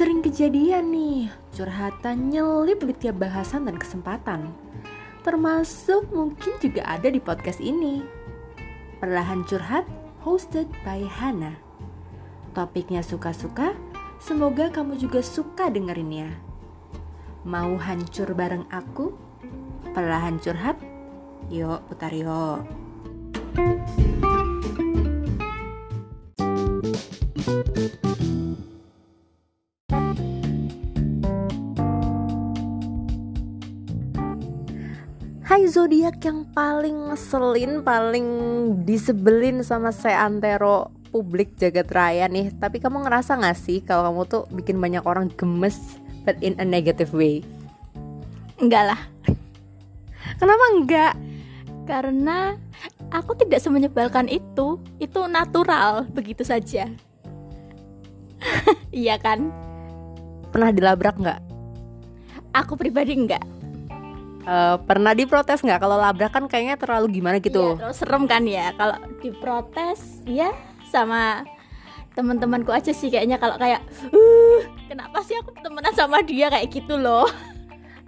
Sering kejadian nih, curhatan nyelip di tiap bahasan dan kesempatan. Termasuk mungkin juga ada di podcast ini. Perlahan Curhat, hosted by Hana. Topiknya suka-suka, semoga kamu juga suka dengerinnya. Mau hancur bareng aku? Perlahan Curhat? Yuk, putar yuk. Hai zodiak yang paling ngeselin, paling disebelin sama seantero publik jagat raya nih. Tapi kamu ngerasa gak sih kalau kamu tuh bikin banyak orang gemes, but in a negative way? Enggak lah, Kenapa enggak? karena aku tidak semenyebalkan itu. Itu natural, begitu saja. iya kan? Pernah dilabrak nggak? Aku pribadi enggak. Eh, pernah diprotes nggak? Kalau labrak kan kayaknya terlalu gimana Iya, gitu? terus serem kan ya? Kalau diprotes ya sama teman-temanku aja sih kayaknya. Kalau kayak uh kenapa sih aku temenan sama dia? kayak gitu loh.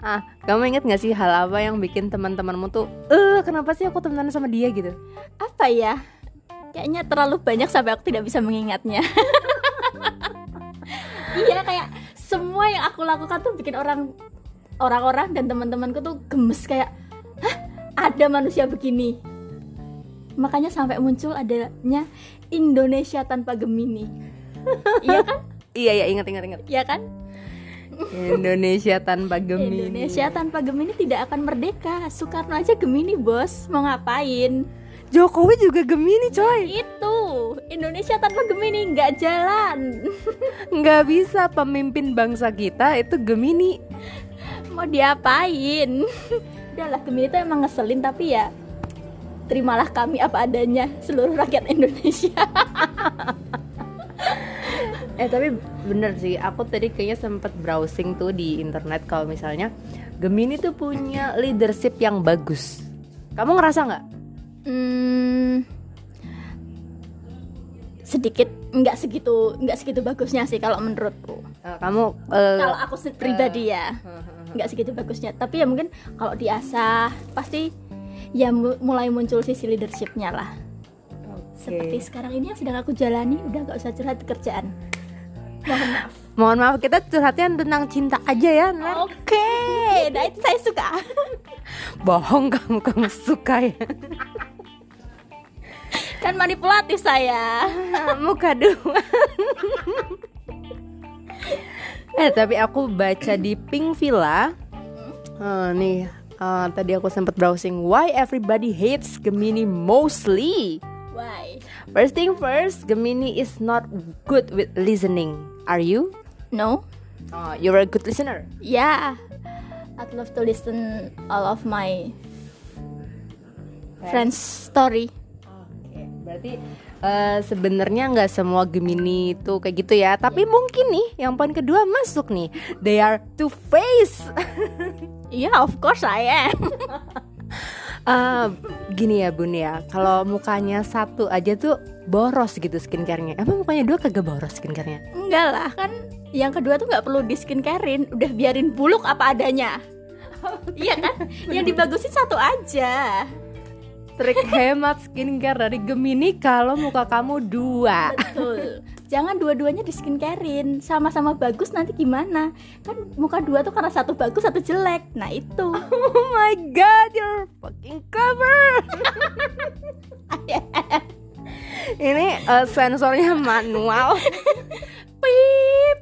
Ah, kamu inget nggak sih hal apa yang bikin teman-temanmu tuh, eh kenapa sih aku temenan sama dia? gitu? apa ya? Kayaknya terlalu banyak sampai aku tidak bisa mengingatnya. Iya kayak semua yang aku lakukan tuh bikin orang orang-orang dan teman-temanku tuh gemes kayak hah? Ada manusia begini. Makanya sampai muncul adanya Indonesia tanpa Gemini. Iya kan? Iya ya ingat ingat ingat. iya kan? Indonesia tanpa Gemini. Indonesia tanpa Gemini tidak akan merdeka. Soekarno aja Gemini bos. Mau ngapain? Jokowi juga Gemini coy. itu. Indonesia tanpa Gemini nggak jalan. Nggak bisa pemimpin bangsa kita itu Gemini. Mau diapain udahlah Gemini itu emang ngeselin tapi ya terimalah kami apa adanya seluruh rakyat Indonesia Eh tapi bener sih, aku tadi kayaknya sempet browsing tuh di internet kalau misalnya Gemini tuh punya leadership yang bagus. Kamu ngerasa nggak? hmm, sedikit nggak segitu nggak segitu bagusnya sih kalau menurutku Eh, kamu eh, kalau aku se- pribadi ya nggak segitu bagusnya. Tapi ya mungkin kalau diasah pasti ya mu- mulai muncul sisi leadershipnya lah. Oke. seperti sekarang ini yang sedang aku jalani udah nggak usah curhat kerjaan. Mohon maaf. Mohon maaf kita curhatnya tentang cinta aja ya, oke nah itu saya suka. Bohong kamu kamu suka ya. kan manipulatif saya. Muka dua. Eh tapi aku baca di Pink Villa. Eh, nih eh, tadi aku sempat browsing why everybody hates Gemini mostly. why First thing first, Gemini is not good with listening. Are you? no Oh, you're a good listener. yeah I'd love to listen all of my friends story Oke, berarti eh, sebenarnya nggak semua Gemini itu kayak gitu ya. Tapi mungkin nih, yang poin kedua masuk nih. They are two face. yeah of course I am Eh, gini ya bun ya, kalau mukanya satu aja tuh boros gitu skincarenya. Emang mukanya dua kagak boros skincarenya? enggak lah kan yang kedua tuh nggak perlu di skincarein udah biarin buluk apa adanya iya kan yang dibagusin satu aja Trik hemat skincare dari Gemini kalau muka kamu dua. betul jangan dua-duanya di skincarein sama-sama bagus nanti gimana kan muka dua tuh karena satu bagus satu jelek nah itu Oh my god, you're fucking cover. Ini eh, sensornya manual. pip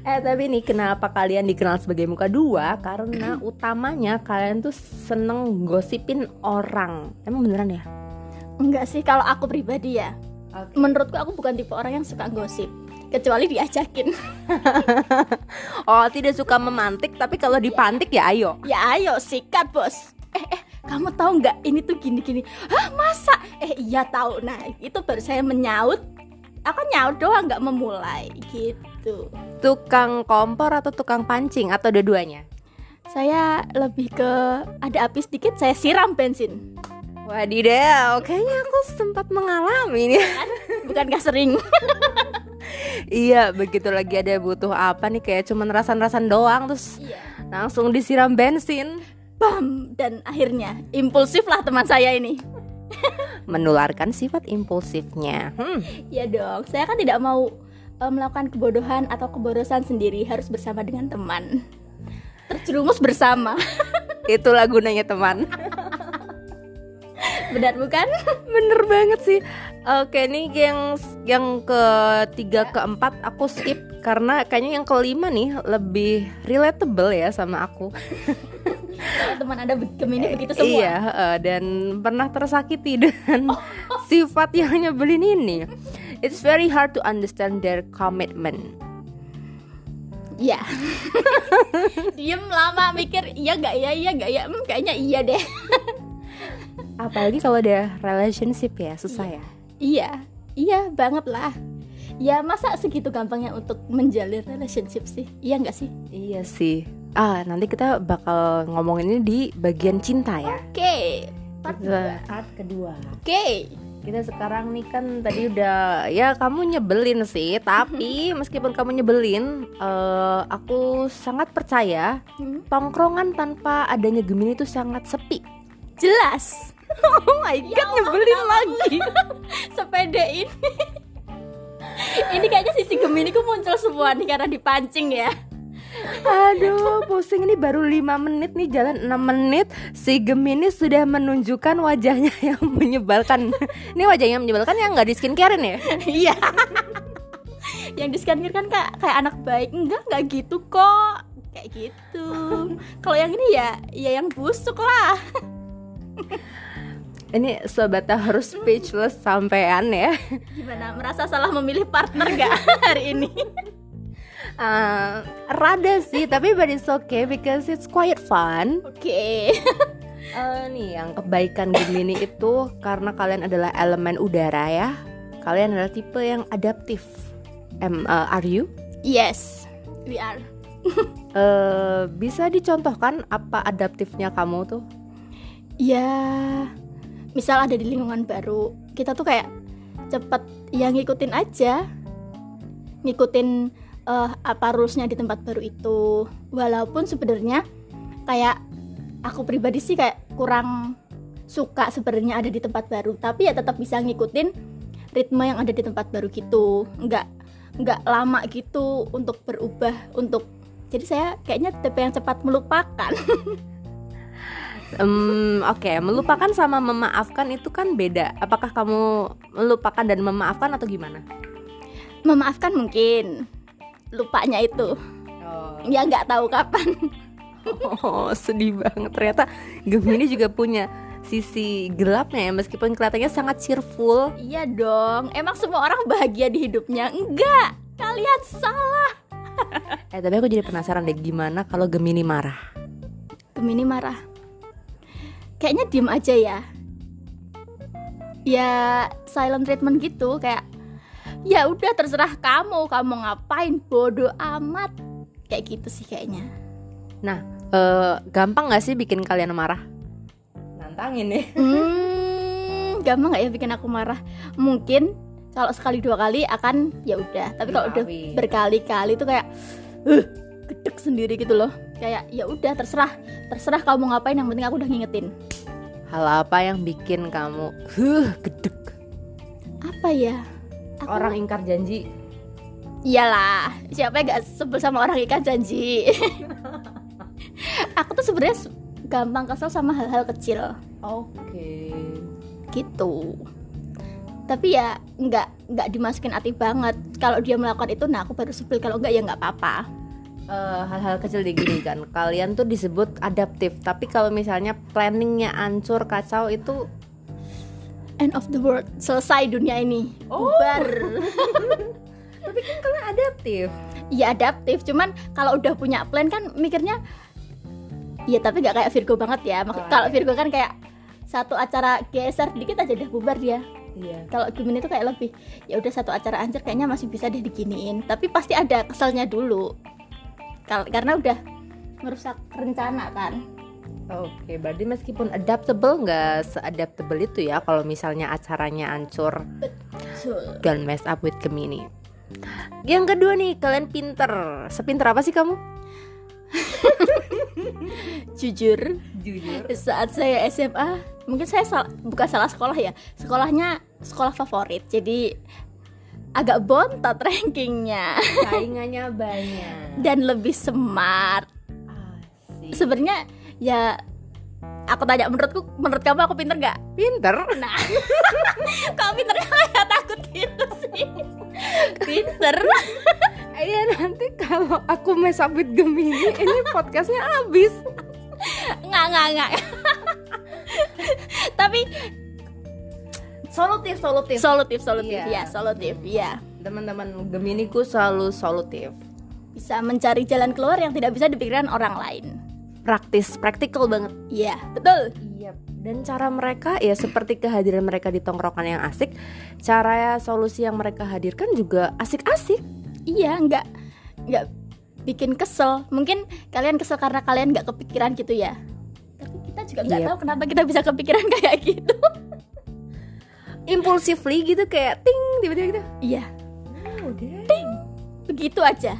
Eh tapi nih kenapa kalian dikenal sebagai muka dua? Karena utamanya kalian tuh seneng gosipin orang. Emang beneran ya? enggak sih kalau aku pribadi ya. Menurutku aku bukan tipe orang yang suka gosip. Kecuali diajakin. Oh tidak suka memantik tapi kalau dipantik ya ayo. ya ayo sikat bos. Eh eh kamu tahu nggak ini tuh gini gini hah masa? Eh iya tahu. Nah itu baru saya menyaut. Aku nyaut doang nggak memulai gitu Tukang kompor atau tukang pancing atau dua-duanya? saya lebih ke ada api sedikit saya siram bensin. Wadidaw, kayaknya aku sempat mengalami ini. bukan? Gak sering. Iya begitu lagi ada butuh apa nih kayak cuman rasan-rasan doang terus iya. langsung disiram bensin. Bam dan akhirnya impulsif lah teman saya ini. Menularkan sifat impulsifnya. Hmm. ya dong saya kan tidak mau eh, melakukan kebodohan atau keborosan sendiri harus bersama dengan teman. Terjerumus bersama. Itulah gunanya teman. Benar bukan? Bener banget sih. Oke nih yang yang ketiga keempat aku skip karena kayaknya yang kelima nih lebih relatable ya sama aku. Teman anda be- Gemini begitu semua. Iya, eh, dan pernah tersakiti dengan sifat yang nyebelin ini. It's very hard to understand their commitment. Iya. Diem lama mikir iya gak ya iya gak ya hmm, kayaknya iya deh. Apalagi kalau ada relationship ya, susah ya. iya iya banget lah. Ya masa segitu gampangnya untuk menjalin relationship sih? Iya nggak sih? Iya sih. Ah, nanti kita bakal ngomongin ini di bagian cinta ya. Oke. Part dua. Part kedua. Oke. Kita sekarang nih kan tadi udah ya kamu nyebelin sih, tapi meskipun kamu nyebelin, eh, aku sangat percaya Hmm, tongkrongan tanpa adanya Gemini itu sangat sepi. Jelas. Oh my god, nyebelin lagi. Sepede ini. ini kayaknya sisi Gemini ku muncul semua nih karena dipancing ya. Aduh, pusing ini baru 5 menit nih jalan 6 menit si Gemini sudah menunjukkan wajahnya yang menyebalkan. Ini wajahnya yang menyebalkan yang nggak di skincarein ya? Iya. yang di scanner kan kayak kayak anak baik enggak enggak gitu kok kayak gitu kalau yang ini ya ya yang busuk lah Ini sobat harus speechless sampean ya. gimana merasa salah memilih partner gak hari ini Eh, rada sih, tapi but it's okay because it's quite fun. oke Eh, nih yang kebaikan Gemini itu karena kalian adalah elemen udara ya. Kalian adalah tipe yang adaptif. Em, eh, are you? yes we are Eh, bisa dicontohkan apa adaptifnya kamu tuh? ya misal ada di lingkungan baru kita tuh kayak cepet ya ngikutin aja ngikutin eh, apa rulesnya di tempat baru itu. Walaupun sebenarnya kayak aku pribadi sih kayak kurang suka sebenarnya ada di tempat baru. Tapi ya tetap bisa ngikutin ritme yang ada di tempat baru gitu. Nggak nggak lama gitu untuk berubah untuk jadi saya kayaknya tipe yang cepat melupakan. Em, Oke, melupakan sama memaafkan itu kan beda. Apakah kamu melupakan dan memaafkan atau gimana? memaafkan mungkin lupanya itu. Ya nggak tahu kapan. Oh, sedih banget. Ternyata Gemini juga punya sisi gelapnya ya, meskipun kelihatannya sangat cheerful. iya dong. Emang semua orang bahagia di hidupnya? Enggak. Kalian salah. Eh, tapi aku jadi penasaran deh gimana kalau Gemini marah. Gemini marah. Kayaknya diem aja ya. Ya silent treatment gitu kayak ya udah terserah kamu kamu ngapain bodoh amat kayak gitu sih kayaknya Eh, gampang nggak sih bikin kalian marah? Nantangin nih. Hmm, gampang nggak ya bikin aku marah? Mungkin kalau sekali dua kali akan ya udah. Tapi kalau udah berkali-kali tuh kayak, uh, gedek sendiri gitu loh. Kayak ya udah terserah, terserah kamu ngapain. Yang penting aku udah ngingetin. Hal apa yang bikin kamu huh gedek? Apa ya? Aku- Orang ingkar janji. Iyalah, siapa yang gak sebel sama orang ikan janji? aku tuh sebenarnya gampang kesel sama hal-hal kecil. Oke. gitu tapi ya nggak nggak dimasukin hati banget kalau dia melakukan itu nah aku baru sebel kalau nggak ya nggak apa-apa Eh, hal-hal kecil di gini kan kalian tuh disebut adaptif tapi kalau misalnya planningnya ancur kacau itu end of the world. Selesai dunia ini. Oh. bubar. Tapi kan kalian adaptif. Ya adaptif. Cuman kalau udah punya plan kan mikirnya ya tapi nggak kayak Virgo banget ya. Oh, kalau iya. Virgo kan kayak satu acara geser dikit aja udah bubar dia. Iya. Kalau Gemini tuh kayak lebih ya udah satu acara anjir kayaknya masih bisa deh diginiin. Tapi pasti ada keselnya dulu. Kal- karena udah merusak rencana kan oke berarti meskipun adaptable nggak seadaptable itu ya kalau misalnya acaranya ancur Betul. don't mess up with Gemini Yang kedua nih, kalian pinter. Sepinter apa sih kamu? Jujur, Jujur. saat saya SMA, mungkin saya sal- bukan salah sekolah ya. Sekolahnya sekolah favorit. Jadi agak bontot rankingnya Saingannya banyak. dan lebih smart. Asik. Sebenarnya ya aku tanya menurutku menurut kamu aku pinter gak? Pinter? Nah, kalau pinternya kayak takut gitu sih. Pinter. Iya nanti kalau aku with Gemini ini podcastnya habis. Nggak, nggak, nggak. Tapi Solutif, solutif. solutif, solutif Iya. ya, solutif ya. Teman-teman Geminiku selalu solutif. Bisa mencari jalan keluar yang tidak bisa dipikirkan orang lain. Praktis, praktikal banget. Iya, betul. Iya. Dan cara mereka ya seperti kehadiran mereka di tongkrongan yang asik, cara solusi yang mereka hadirkan juga asik-asik. Iya, nggak nggak bikin kesel. Mungkin kalian kesel karena kalian nggak kepikiran gitu ya. Tapi kita juga nggak Iya. tahu kenapa kita bisa kepikiran kayak gitu. Impulsively gitu kayak ting tiba-tiba gitu. Iya, Udah. begitu aja.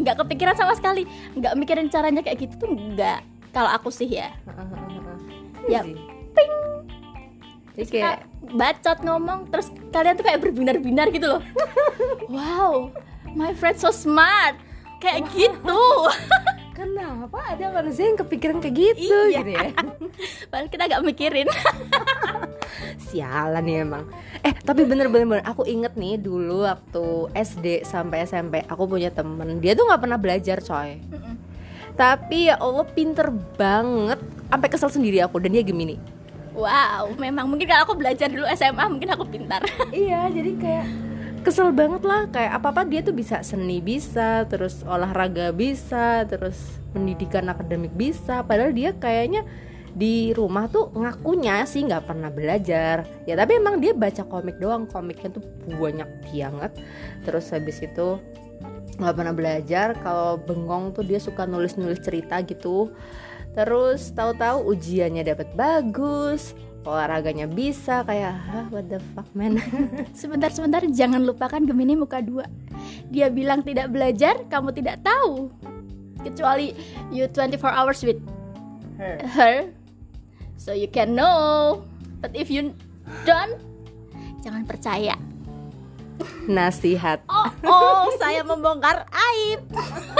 Nggak kepikiran sama sekali. Nggak mikirin caranya kayak gitu tuh nggak. Kalau aku sih ya. Ya, ping. Jadi kayak bacot ngomong terus kalian tuh kayak berbinar-binar gitu loh. wow, my friend so smart. Kayak gitu. kenapa ada manusia yang kepikiran kayak gitu Iya. gitu ya? Padahal kita nggak mikirin. Sialan ya emang. Eh tapi bener-bener aku inget nih dulu waktu SD sampai SMP aku punya temen dia tuh nggak pernah belajar coy. Tapi ya Allah pinter banget sampai kesel sendiri aku dan dia Gemini. Wow, memang mungkin kalau aku belajar dulu SMA mungkin aku pintar. iya jadi kayak kesel banget lah kayak apa apa dia tuh bisa seni bisa terus olahraga bisa terus pendidikan akademik bisa padahal dia kayaknya di rumah tuh ngakunya sih nggak pernah belajar. Ya tapi emang dia baca komik doang. Komiknya tuh banyak banget. Terus habis itu nggak pernah belajar. Kalau bengong tuh dia suka nulis nulis cerita gitu. Terus tahu-tahu ujiannya dapat bagus olahraganya bisa kayak Hah, what the fuck man? Sebentar-sebentar jangan lupakan Gemini muka dua. Dia bilang tidak belajar, kamu tidak tahu. Kecuali you 24 hours with her. So you can know. But if you don't, jangan percaya. nasihat Oh, oh, saya membongkar aib.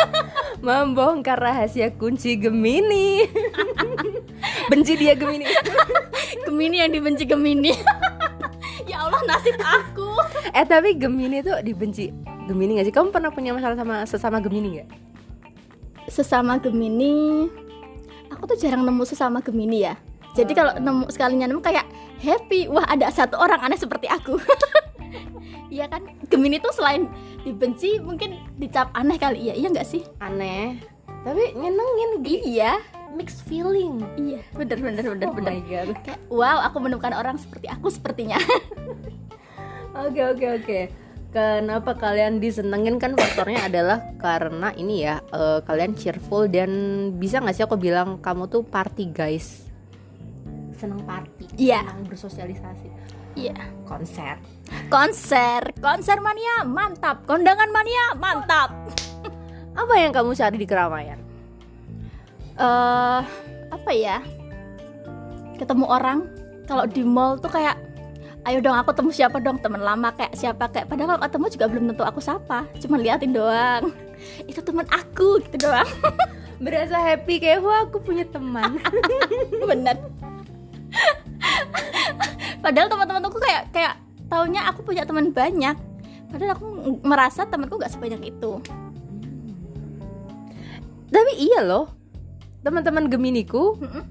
membongkar rahasia kunci Gemini benci dia Gemini Gemini yang dibenci Gemini. ya Allah, nasib aku. eh tapi Gemini tuh dibenci Gemini gak sih kamu pernah punya masalah sama sesama Gemini gak Sesama Gemini, aku tuh jarang nemu sesama Gemini ya. Jadi kalau nemu sekalinya nemu kayak happy, wah ada satu orang aneh seperti aku. Iya kan, Gemini tuh selain dibenci mungkin dicap aneh kali. Ya, iya nggak sih? aneh. Tapi nyenengin gitu. Iya, mixed feeling. Iya, bener bener bener oh bener. my god. Kayak wow, aku menemukan orang seperti aku sepertinya. oke oke oke. Kenapa kalian disenengin? Kan faktornya adalah karena ini ya eh, kalian cheerful dan bisa nggak sih aku bilang kamu tuh party guys seneng party Iya. seneng bersosialisasi. Iya. konser. Konser, konser mania mantap, kondangan mania mantap. apa yang kamu cari di keramaian? Eh apa ya? Ketemu orang. Kalau di mall tuh kayak ayo dong aku temu siapa dong? Teman lama kayak siapa kayak padahal kalau ketemu juga belum tentu aku siapa cuma liatin doang. Itu teman aku gitu doang. Berasa happy kayak wah aku punya teman. Bener padahal teman-teman aku kayak kayak taunya aku punya teman banyak. Padahal aku merasa temanku gak sebanyak itu. Tapi iya loh teman-teman Geminiku Mm-mm.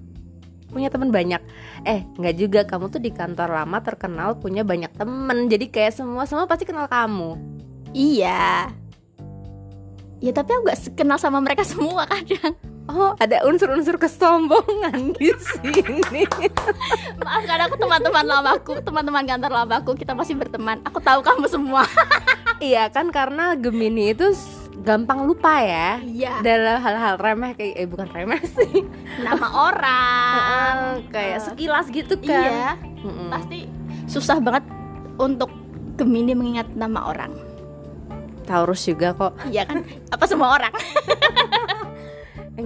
punya teman banyak. Eh nggak juga kamu tuh di kantor lama terkenal punya banyak temen jadi kayak semua semua pasti kenal kamu. Iya. Ya tapi aku gak kenal sama mereka semua kadang oh ada unsur-unsur kesombongan di sini Maaf karena aku teman-teman lamaku, teman-teman kantor lamaku, kita masih berteman. Aku tahu kamu semua. iya kan karena Gemini itu gampang lupa ya Iya. dalam hal-hal remeh kayak eh bukan remeh sih Nama orang. kayak Eh, sekilas gitu kan Iya. Mm-mm. Pasti susah banget untuk Gemini mengingat nama orang. Taurus juga kok. Iya kan? Apa semua orang?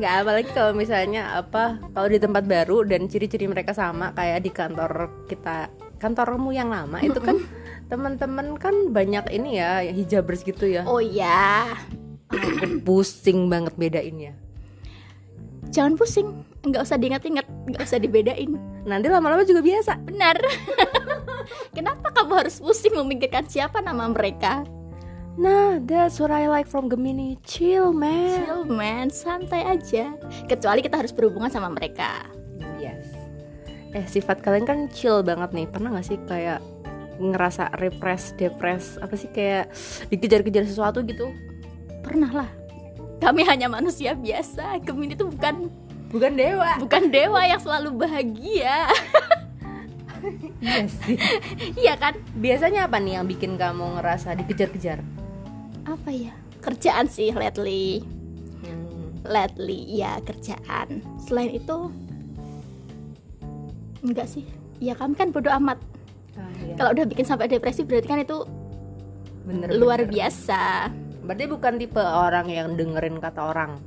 Enggak apalagi kalau misalnya apa kalau di tempat baru dan ciri-ciri mereka sama kayak di kantor kita kantormu yang lama itu kan teman-teman kan banyak ini ya hijabers gitu ya. Oh iya. Aku pusing banget bedainnya. Jangan pusing. Nggak usah diingat-ingat, nggak usah dibedain. Nanti lama-lama juga biasa. Benar. Kenapa kamu harus pusing memikirkan siapa nama mereka? Nah, that's what I like from Gemini. Chill, man. Chill man, santai aja. Kecuali kita harus berhubungan sama mereka. Yes. Eh, sifat kalian kan chill banget nih. Pernah gak sih kayak ngerasa repress, depres, apa sih kayak dikejar-kejar sesuatu gitu? Pernah lah. Kami hanya manusia biasa. Gemini itu bukan Bukan dewa. bukan dewa yang selalu bahagia. Iya sih. Iya kan? Biasanya apa nih yang bikin kamu ngerasa dikejar-kejar? Apa ya? Kerjaan sih lately. Hmm. Lately ya kerjaan. Selain itu enggak sih. Ya kami kan bodoh amat. Ah, iya. Kalau udah bikin sampai depresi berarti kan itu bener, luar bener. biasa. Berarti bukan tipe orang yang dengerin kata orang.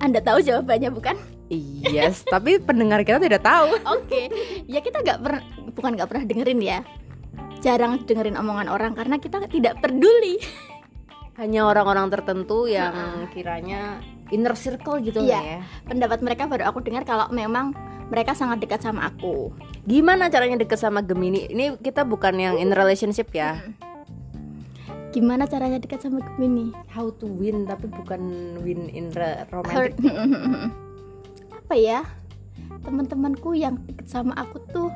Anda tahu jawabannya bukan? Yes, tapi pendengar kita tidak tahu. Oke, ya kita nggak pernah, bukan nggak pernah dengerin ya. Jarang dengerin omongan orang karena kita tidak peduli. Hanya orang-orang tertentu yang kiranya inner circle gitu Iya. ya. Pendapat mereka baru aku dengar kalau memang mereka sangat dekat sama aku. Gimana caranya deket sama Gemini? Ini kita bukan yang in relationship ya. Gimana caranya dekat sama Gemini? How to win tapi bukan win in romantic. Apa ya? Teman-temanku yang deket sama aku tuh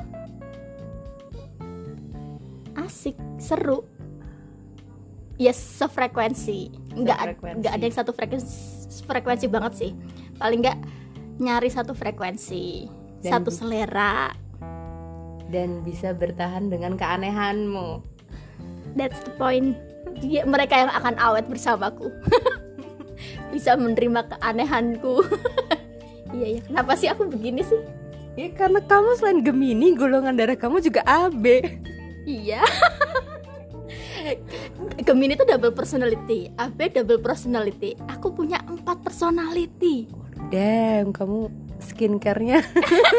asik, seru. Ya sefrekuensi. Enggak ada yang satu frekuensi frekuensi banget sih. Paling enggak nyari satu frekuensi, Dan satu selera. Dan bisa bertahan dengan keanehanmu. That's the point. Dia, mereka yang akan awet bersamaku. Bisa menerima keanehanku. Iya ya. Kenapa sih aku begini sih? Ya karena kamu selain Gemini, golongan darah kamu juga AB. Iya. Gemini itu double personality, AB double personality. Aku punya empat personality. Damn, kamu skincare-nya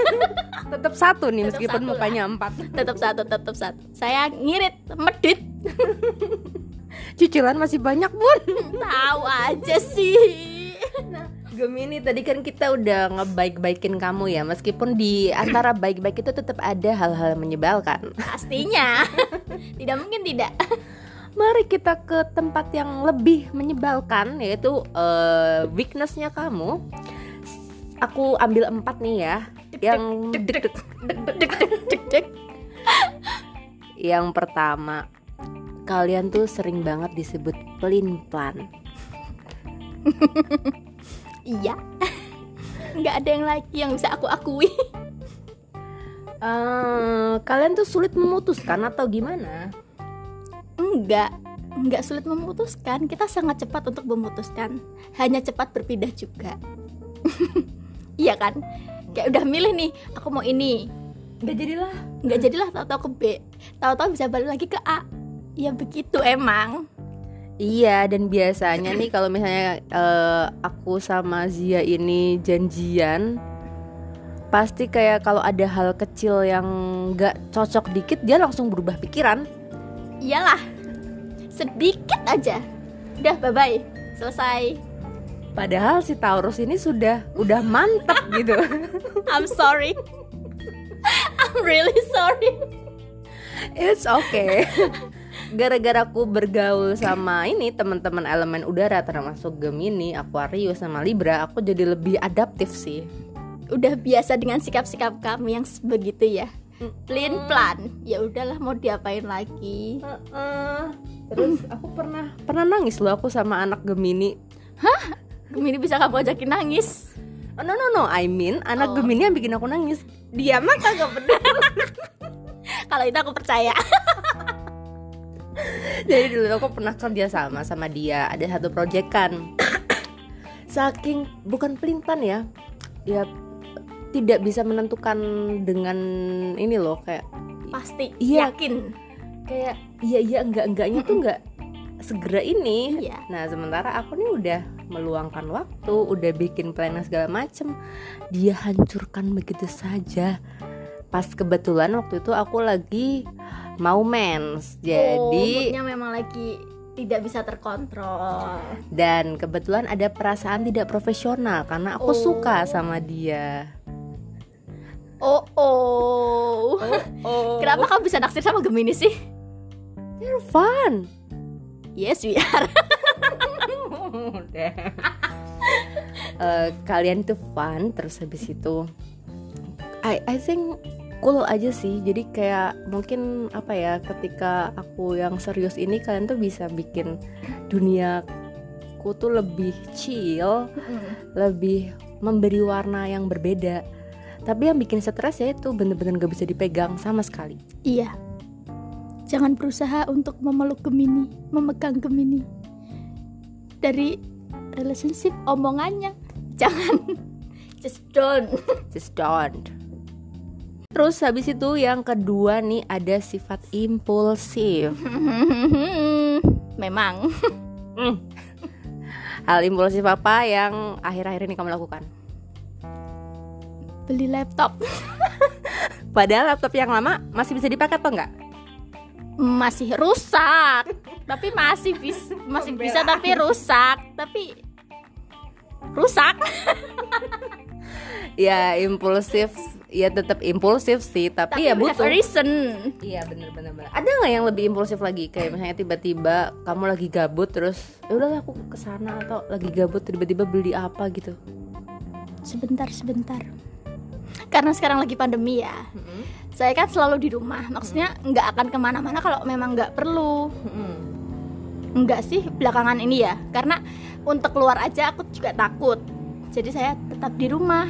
tetap satu nih Tetap meskipun satu lah. mukanya empat. Tetap satu, tetap satu. Saya ngirit, medit. Cicilan masih banyak bun. Tahu aja sih. Gemini tadi kan kita udah ngebaik-baikin kamu ya Meskipun di antara baik-baik itu tetap ada hal-hal menyebalkan Pastinya. Tidak mungkin tidak. Mari kita ke tempat yang lebih menyebalkan Yaitu eh, weaknessnya kamu Aku ambil empat nih ya Yang. Yang pertama Kalian tuh sering banget disebut pelin-plan Iya. Nggak ada yang lagi yang bisa aku akui. Eh, Kalian tuh sulit memutuskan atau gimana? Enggak. Enggak sulit memutuskan. Kita sangat cepat untuk memutuskan. Hanya cepat berpindah juga. iya kan? Kayak udah milih nih, aku mau ini. Gak jadilah Nggak jadilah tahu-tahu ke B. Tahu-tahu bisa balik lagi ke A. Ya begitu emang. Iya dan biasanya nih kalau misalnya eh, aku sama Zia ini janjian pasti kayak kalau ada hal kecil yang nggak cocok dikit dia langsung berubah pikiran. Iyalah. Sedikit aja. Udah bye-bye. Selesai. Padahal si Taurus ini sudah udah mantap gitu. I'm sorry. I'm really sorry. It's okay. Gara-gara aku bergaul sama ini teman-teman elemen udara termasuk Gemini, Aquarius sama Libra, aku jadi lebih adaptif sih. udah biasa dengan sikap-sikap kami yang begitu ya plain plan ya udahlah mau diapain lagi Terus aku pernah pernah nangis loh aku sama anak Gemini. Gemini bisa kamu ajakin nangis Oh, no no no, I mean anak Oh. Gemini yang bikin aku nangis. Dia mah kagak peduli. kalau itu aku percaya Jadi dulu aku pernah kerja sama sama dia, ada satu proyekan. Saking bukan pelintan ya, ya tidak bisa menentukan dengan ini loh kayak pasti Iya. yakin kayak iya iya enggak enggaknya tuh enggak segera ini Iya. nah sementara aku nih udah meluangkan waktu udah bikin plan segala macem dia hancurkan begitu saja pas kebetulan waktu itu aku lagi mau mens Oh, jadi moodnya memang lagi tidak bisa terkontrol. dan kebetulan ada perasaan tidak profesional karena aku Oh. suka sama dia Oh oh. oh Kenapa kamu bisa naksir sama Gemini sih? They're fun Yes, we are. Eh, kalian tuh fun terus habis itu I I think cool aja sih jadi kayak mungkin apa ya ketika aku yang serius ini kalian tuh bisa bikin duniaku tuh lebih chill lebih memberi warna yang berbeda tapi yang bikin stres ya itu bener-bener gak bisa dipegang sama sekali Iya. Jangan berusaha untuk memeluk Gemini, memegang Gemini. Dari relationship omongannya, jangan. Just don't. just don't terus habis itu yang kedua nih ada sifat impulsif Memang. Hmm. Hal impulsif apa yang akhir-akhir ini kamu lakukan? Beli laptop Padahal laptop yang lama masih bisa dipakai atau enggak? masih rusak. Tapi masih bis masih bisa tapi rusak. Tapi rusak. Ya impulsif, ya tetap impulsif sih, tapi, ya we have a butuh. reason. Iya bener-bener. Ada nggak yang lebih impulsif lagi? Kayak misalnya tiba-tiba kamu lagi gabut terus, ya udahlah aku ke sana atau lagi gabut tiba-tiba beli apa gitu. Sebentar, sebentar. Karena sekarang lagi pandemi ya. Saya kan selalu di rumah. Maksudnya nggak akan ke mana-mana kalau memang nggak perlu. Enggak sih belakangan ini ya. Karena untuk keluar aja aku juga takut. Jadi saya tetap di rumah.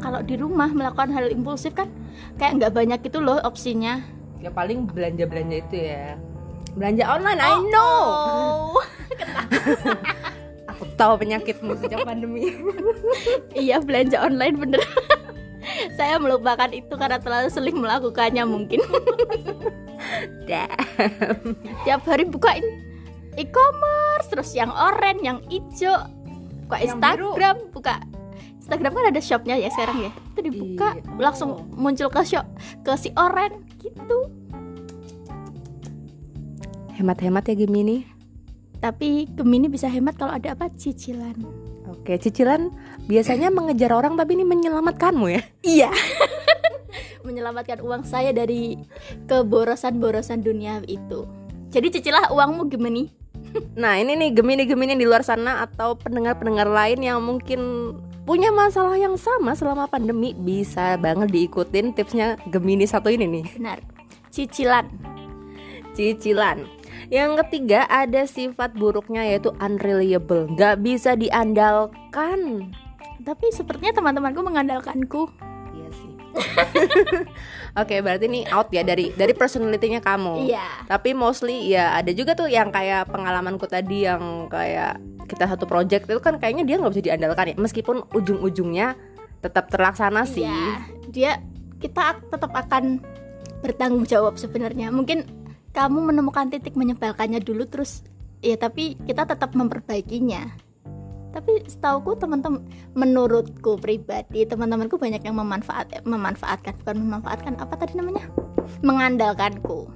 Kalau di rumah melakukan hal impulsif kan kayak nggak banyak itu loh opsinya. Ya paling belanja-belanja itu ya. Belanja online, I know. Oh. Aku tahu penyakitmu sejak pandemi. iya belanja online bener. saya melupakan itu karena terlalu sering melakukannya mungkin. Damn. tiap hari bukain e-commerce terus yang oranye yang hijau buka Yang Instagram buka Instagram kan ada shopnya ya sekarang ya. Itu dibuka Iya. langsung muncul ke shop ke si oranye gitu. Hemat-hemat ya Gemini. tapi Gemini bisa hemat kalau ada apa? Cicilan. Oke, cicilan biasanya mengejar orang tapi ini menyelamatkanmu ya. iya. Menyelamatkan uang saya dari keborosan-borosan dunia itu. Jadi cicilah uangmu Gemini. Nah, ini nih Gemini-Gemini di luar sana atau pendengar-pendengar lain yang mungkin punya masalah yang sama selama pandemi bisa banget diikutin tipsnya Gemini satu ini nih. benar cicilan Cicilan. Yang ketiga ada sifat buruknya yaitu unreliable, nggak bisa diandalkan. tapi sepertinya teman-temanku mengandalkanku Iya sih. Oke, berarti ini out ya dari dari personality-nya kamu. iya Tapi mostly ya ada juga tuh yang kayak pengalamanku tadi yang kayak kita satu project itu kan kayaknya dia nggak bisa diandalkan ya meskipun ujung-ujungnya tetap terlaksana sih. Iya, dia kita tetap akan bertanggung jawab sebenarnya. Mungkin kamu menemukan titik menyebalkannya dulu terus ya tapi kita tetap memperbaikinya. Tapi setauku teman-teman menurutku pribadi teman-temanku banyak yang memanfaat memanfaatkan bukan memanfaatkan apa tadi namanya? mengandalkanku.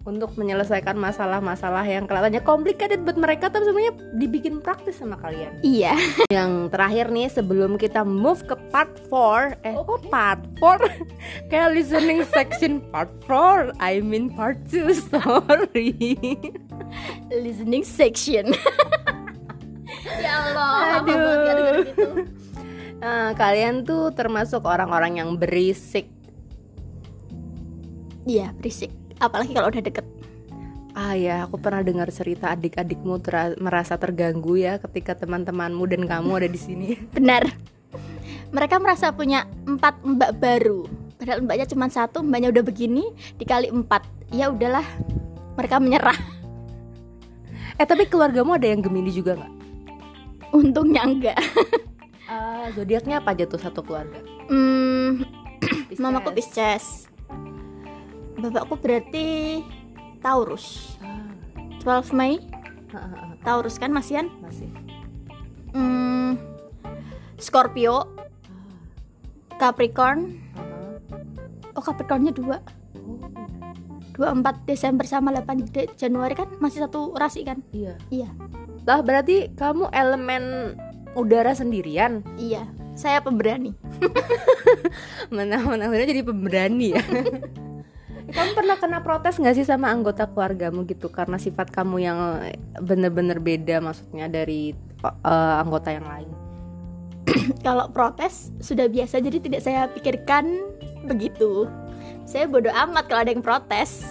Untuk menyelesaikan masalah-masalah yang kelihatannya complicated buat mereka tapi sebenarnya dibikin praktis sama kalian. Iya. Yang terakhir nih sebelum kita move ke part 4 Eh kok part 4? Kayak listening section part 4 I mean part 2 Sorry Listening section. Ya Allah, apa Aduh. buat gara-gara gitu? Nah, Kalian tuh termasuk orang-orang yang berisik Iya, berisik. Apalagi kalau udah deket. Ah ya, aku pernah dengar cerita adik-adikmu merasa terganggu ya ketika teman-temanmu dan kamu ada di sini. Benar. Mereka merasa punya empat mbak baru. Padahal mbaknya cuma satu, mbaknya udah begini dikali empat. Ya udahlah, mereka menyerah. Eh tapi keluargamu ada yang Gemini juga nggak? Untungnya enggak. Ah, zodiaknya apa aja tuh satu keluarga? Hmm, mamaku Pisces. Bapakku berarti Taurus. Ah, 12 Mei ah, ah, ah, Taurus kan Masian masih. hmm, Scorpio. Capricorn. Ah, oh Capricornnya dua. Oh, 24 Desember sama 8 De- Januari kan masih satu rasi kan? Iya. iya Lah berarti kamu elemen udara sendirian. iya saya pemberani Mana-mana jadi pemberani ya. kamu pernah kena protes nggak sih sama anggota keluargamu gitu karena sifat kamu yang bener-bener beda maksudnya dari eh, anggota yang lain? kalau protes sudah biasa jadi tidak saya pikirkan begitu saya bodoh amat kalau ada yang protes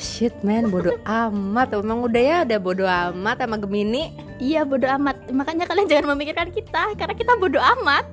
shit man, bodoh amat. Emang udah ya ada bodoh amat sama Gemini. iya bodoh amat makanya kalian jangan memikirkan kita karena kita bodoh amat